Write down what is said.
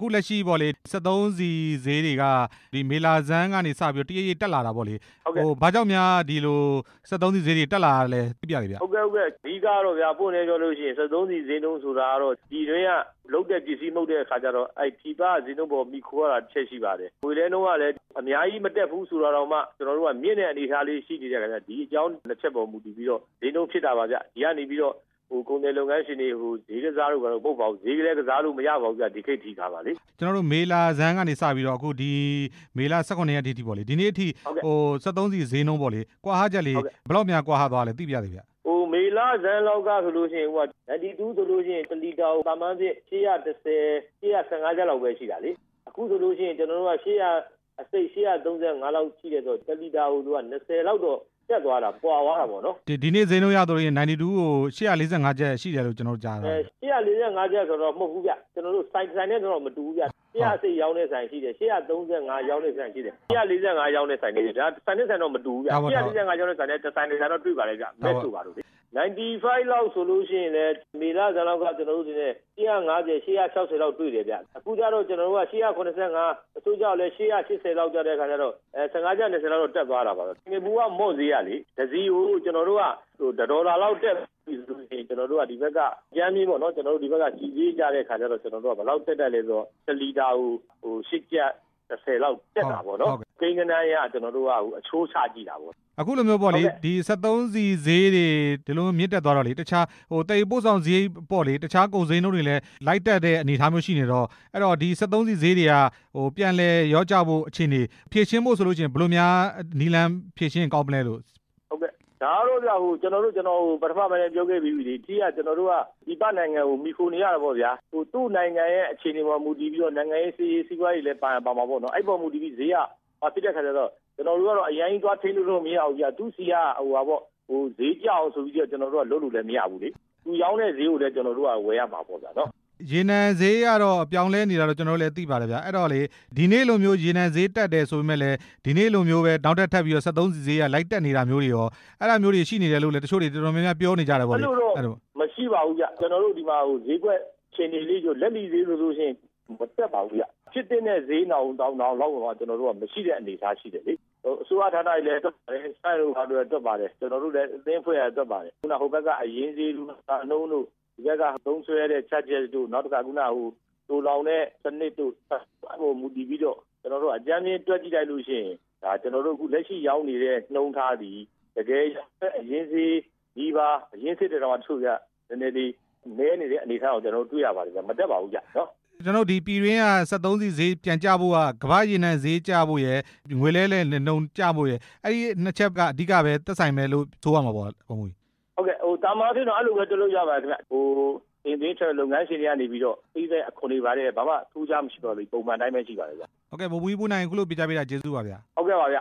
အခုလက်ရှိပေါ့လေစက်သုံးဆီဈေးတွေကဒီမေလာဇန်းကနေစပြီးတော့တရိပ်ရိပ်တက်လာတာပေါ့လေဟုတ်ကဲ့ဟိုဘာကြောင့်များဒီလိုစက်သုံးဆီဈေးတွေတက်လာတာလဲသိပြလေဗျဟုတ်ကဲ့ဟုတ်ကဲ့ဒီကတော့ဗျာပို့နေကြလို့ရှိရင်စက်သုံးစီဈေးနှုန်းဆိုတာကတော့ဒီတွင်းကလုတ်တဲ့ပစ္စည်းမှုတ်တဲ့အခါကျတော့အဲ့ဒီပါဈေးနှုန်းပေါ်မိခိုးရတာတစ်ချက်ရှိပါတယ်။ဝေလဲနှုန်းကလည်းအများကြီးမတက်ဘူးဆိုတော့မှကျွန်တော်တို့ကမြင့်တဲ့အနေအထားလေးရှိနေတဲ့အခါကျဒီအကြောင်းတစ်ချက်ပေါ်မူတည်ပြီးတော့ဈေးနှုန်းဖြစ်တာပါဗျ။ဒီကနေပြီးတော့ ဟိုကုန်တယ်လုပ်ငန်းရှင်တွေဟိုဈေးကစားလို့ကတော့ပုတ်ပါဘူးဈေးကလေးကစားလို့မရပါဘူးဗျဒီခိတ်ထိထားပါလေကျွန်တော်တို့မေလာဇန်းကနေစပြီးတော့အခုဒီမေလာ18ရက်အထိထိပေါ့လေဒီနေ့အထိဟုတ်ကဲ့ဟိုစက်သုံးဆီဈေးနှုန်းပေါ့လေကွာဟချက်လေးဟုတ်ကဲ့ဘယ်လောက်များကွာဟသွားလဲသိပြလေဗျဟိုမေလာဇန်လောက်ကဆိုလို့ရှိရင်ဟိုက92ဆိုလို့ရှိရင်1လီတာကိုတာမန်ဖြစ်130 115ကျပ်လောက်ပဲရှိတာလေအခုဆိုလို့ရှိရင်ကျွန်တော်တို့က100 အစိတ်135လောက်ရှိတယ်ဆိုတော့1လီတာကိုသူက20လောက်တော့တက်သွားတာပွာသွားတာပေါ့နော်ဒီဒီနေ့ဈေးနှုန်းရတော့ရင်92ကို145ကျပ်ရှိတယ်လို့ကျွန်တော်တို့ကြားတာအဲ145ကျပ်ဆိုတော့မဟုတ်ဘူးဗျကျွန်တော်တို့စိုက်ဆိုင်နဲ့တော့မတူဘူးဗျ100အစိတ်ရောင်းတဲ့ဆိုင်ရှိတယ်135ရောင်းတဲ့ဆိုင်ရှိတယ်145ရောင်းတဲ့ဆိုင်တွေဒါဆိုင်နဲ့ဆိုင်တော့မတူဘူးဗျ145ရောင်းတဲ့ဆိုင်နဲ့တစ်ဆိုင်နဲ့ဆိုင်တော့တွေ့ပါလေဗျမက်ဆိုပါလို့လေ 95လောက်ဆိုလို့ရှိရင်လည်းမေလာဇန်လောက်ကကျွန်တော်တို့ဒီနေ့150 160လောက်တွေ့တယ်ဗျအခုကျတော့ကျွန်တော်တို့က185အစိုးရလည်း180လောက်ကြတဲ့ခါကျတော့အဲ15ကျ20လောက်တော့တက်သွားတာပါပဲငွေဘူးကမော့ဈေးရလေဒစီကိုကျွန်တော်တို့ကဟိုဒေါ်လာလောက်တက်ပြီဆိုလို့ရှိရင်ကျွန်တော်တို့ကဒီဘက်ကကြမ်းမြင့်ပေါ့နော်ကျွန်တော်တို့ဒီဘက်ကကြီးကြီးကြတဲ့ခါကျတော့ကျွန်တော်တို့ကဘယ်လောက်တက်တက်လဲဆိုတော့1လီတာကိုဟို10ကျပ်30လောက်တက်တာပေါ့နော်ကိန်းကနန်းရကျွန်တော်တို့ကဟိုအချိုးချကြည့်တာပေါ့ အခုလိုမျိုးပေါ့လေဟုတ်ကဲ့ဒီ73စီဈေးတွေဒီလိုမျိုးမြင့်တက်သွားတော့လေတခြားဟိုတေပို့ဆောင်ဈေးပေါ့လေတခြားကုန်ဈေးနှုန်းတွေလည်းလိုက်တက်တဲ့အနေအထားမျိုးရှိနေတော့အဲ့တော့ဒီ73စီဈေးတွေကဟိုပြန်လဲရောကြဖို့အခြေအနေဖြည့်ရှင်းဖို့ဆိုလို့ရှိရင်ဘယ်လိုများနီလန်ဖြည့်ရှင်းကောင်းမလဲလို့ဟုတ်ကဲ့ဒါတော့ဗျာဟိုကျွန်တော်တို့ကျွန်တော်ဟိုပထမပိုင်းလည်းပြောခဲ့ပြီးပြီဒီတီးကကျွန်တော်တို့ကဒီပနိုင်ငံကိုမိခိုနေရတာပေါ့ဗျာဟိုသူ့နိုင်ငံရဲ့အခြေအနေပေါ်မူတည်ပြီးတော့နိုင်ငံရေးစီးစီးပွားရေးလည်းပါပါမှာပေါ့နော်အဲ့ပေါ်မူတည်ပြီးဈေးကဘာဖြစ်တဲ့ခါကျတော့ ကျွန်တော်တို့ကတော့အရင်ကြီးသွားထိန်းလို့တော့မရဘူးဗျာသူစီကဟိုပါပေါ့ဟိုဈေးကြောက်ဆိုပြီးတော့ကျွန်တော်တို့ကလုပ်လို့လည်းမရဘူးလေသူရောင်းတဲ့ဈေးကိုလည်းကျွန်တော်တို့ကဝယ်ရမှာပေါ့ဗျာနော်ရေနံဈေးကတော့အပြောင်းလဲနေတာတော့ကျွန်တော်တို့လည်းသိပါတယ်ဗျာအဲ့တော့လေဒီနေ့လိုမျိုးရေနံဈေးတက်တယ်ဆိုပေမဲ့လည်းဒီနေ့လိုမျိုးပဲနောက်တက်ထပ်ပြီးတော့73စီဈေးကလိုက်တက်နေတာမျိုးတွေရောအဲ့ဒါမျိုးတွေရှိနေတယ်လို့လည်းတချို့တွေတော်တော်များများပြောနေကြတယ်ပေါ့အဲ့လေလိုတော့အဲ့လိုမရှိပါဘူးဗျကျွန်တော်တို့ဒီမှာဟိုဈေးကွက်ချိန်နေလေးဆိုလက်လီဈေးဆိုလို့ရှိရင်မတက်ပါဘူးဗျဖြစ်တဲ့ဈေးနောင်တောင်းတောင်းလောက်တော့ကျွန်တော်တို့ကမရှိတဲ့အနေအထားရှိတယ်လေဟို အစိုးရဌာနတွေလည်းတက်ပါတယ်ဆိုင်တို့ဟာတို့လည်းတက်ပါတယ်ကျွန်တော်တို့လည်းအသင်းဖွဲ့ရတက်ပါတယ်ခုနဟိုဘက်ကအရင်ဈေးလူအနှုံးတို့ဒီဘက်ကသုံးဆွဲတဲ့ချက်ချက်တို့နောက်တစ်ခါခုနဟိုတူလောင်တဲ့စနစ်တို့ဟိုမူတည်ပြီးတော့ကျွန်တော်တို့အကြမ်းမြင့်တွက်ကြည့်လိုက်လို့ရှိရင်ဒါကျွန်တော်တို့အခုလက်ရှိရောင်းနေတဲ့နှုံထားသည်တကယ်အရင်ဈေးဒီပါအရင်စစ်တဲ့တော့တချို့ကနည်းနည်းလေးနဲနေတဲ့အနေအထားကိုကျွန်တော်တို့တွေ့ရပါတယ်ဗျမတက်ပါဘူးကြနော် ကျွန်တော်တို့ဒီပြည်ရင်းက73စီဈေးပြန်ကြဖို့ကကမ္ဘာရေနံဈေးကြဖို့ရယ်ငွေလဲလဲနှုံကြဖို့ရယ်အဲ့ဒီနှစ်ချက်ကအဓိကပဲသက်ဆိုင်မယ်လို့ဆိုရမှာပေါ့ဘုံမူကြီးဟုတ်ကဲ့ဟိုတာမာဖြစ်တော့အဲ့လိုပဲတလို့ရပါတယ်ခင်ဗျဟိုအင်းသေးတဲ့လုပ်ငန်းရှင်တွေကနေပြီးတော့ပြီးတဲ့အခွန်တွေပါတယ်ဘာမှထူးခြားမရှိတော့လို့ပုံမှန်တိုင်းပဲရှိပါတယ်ဗျဟုတ်ကဲ့ဘုံမူကြီးပူနိုင်ခုလို့ပြကြပေးတာကျေးဇူးပါဗျာဟုတ်ကဲ့ပါဗျ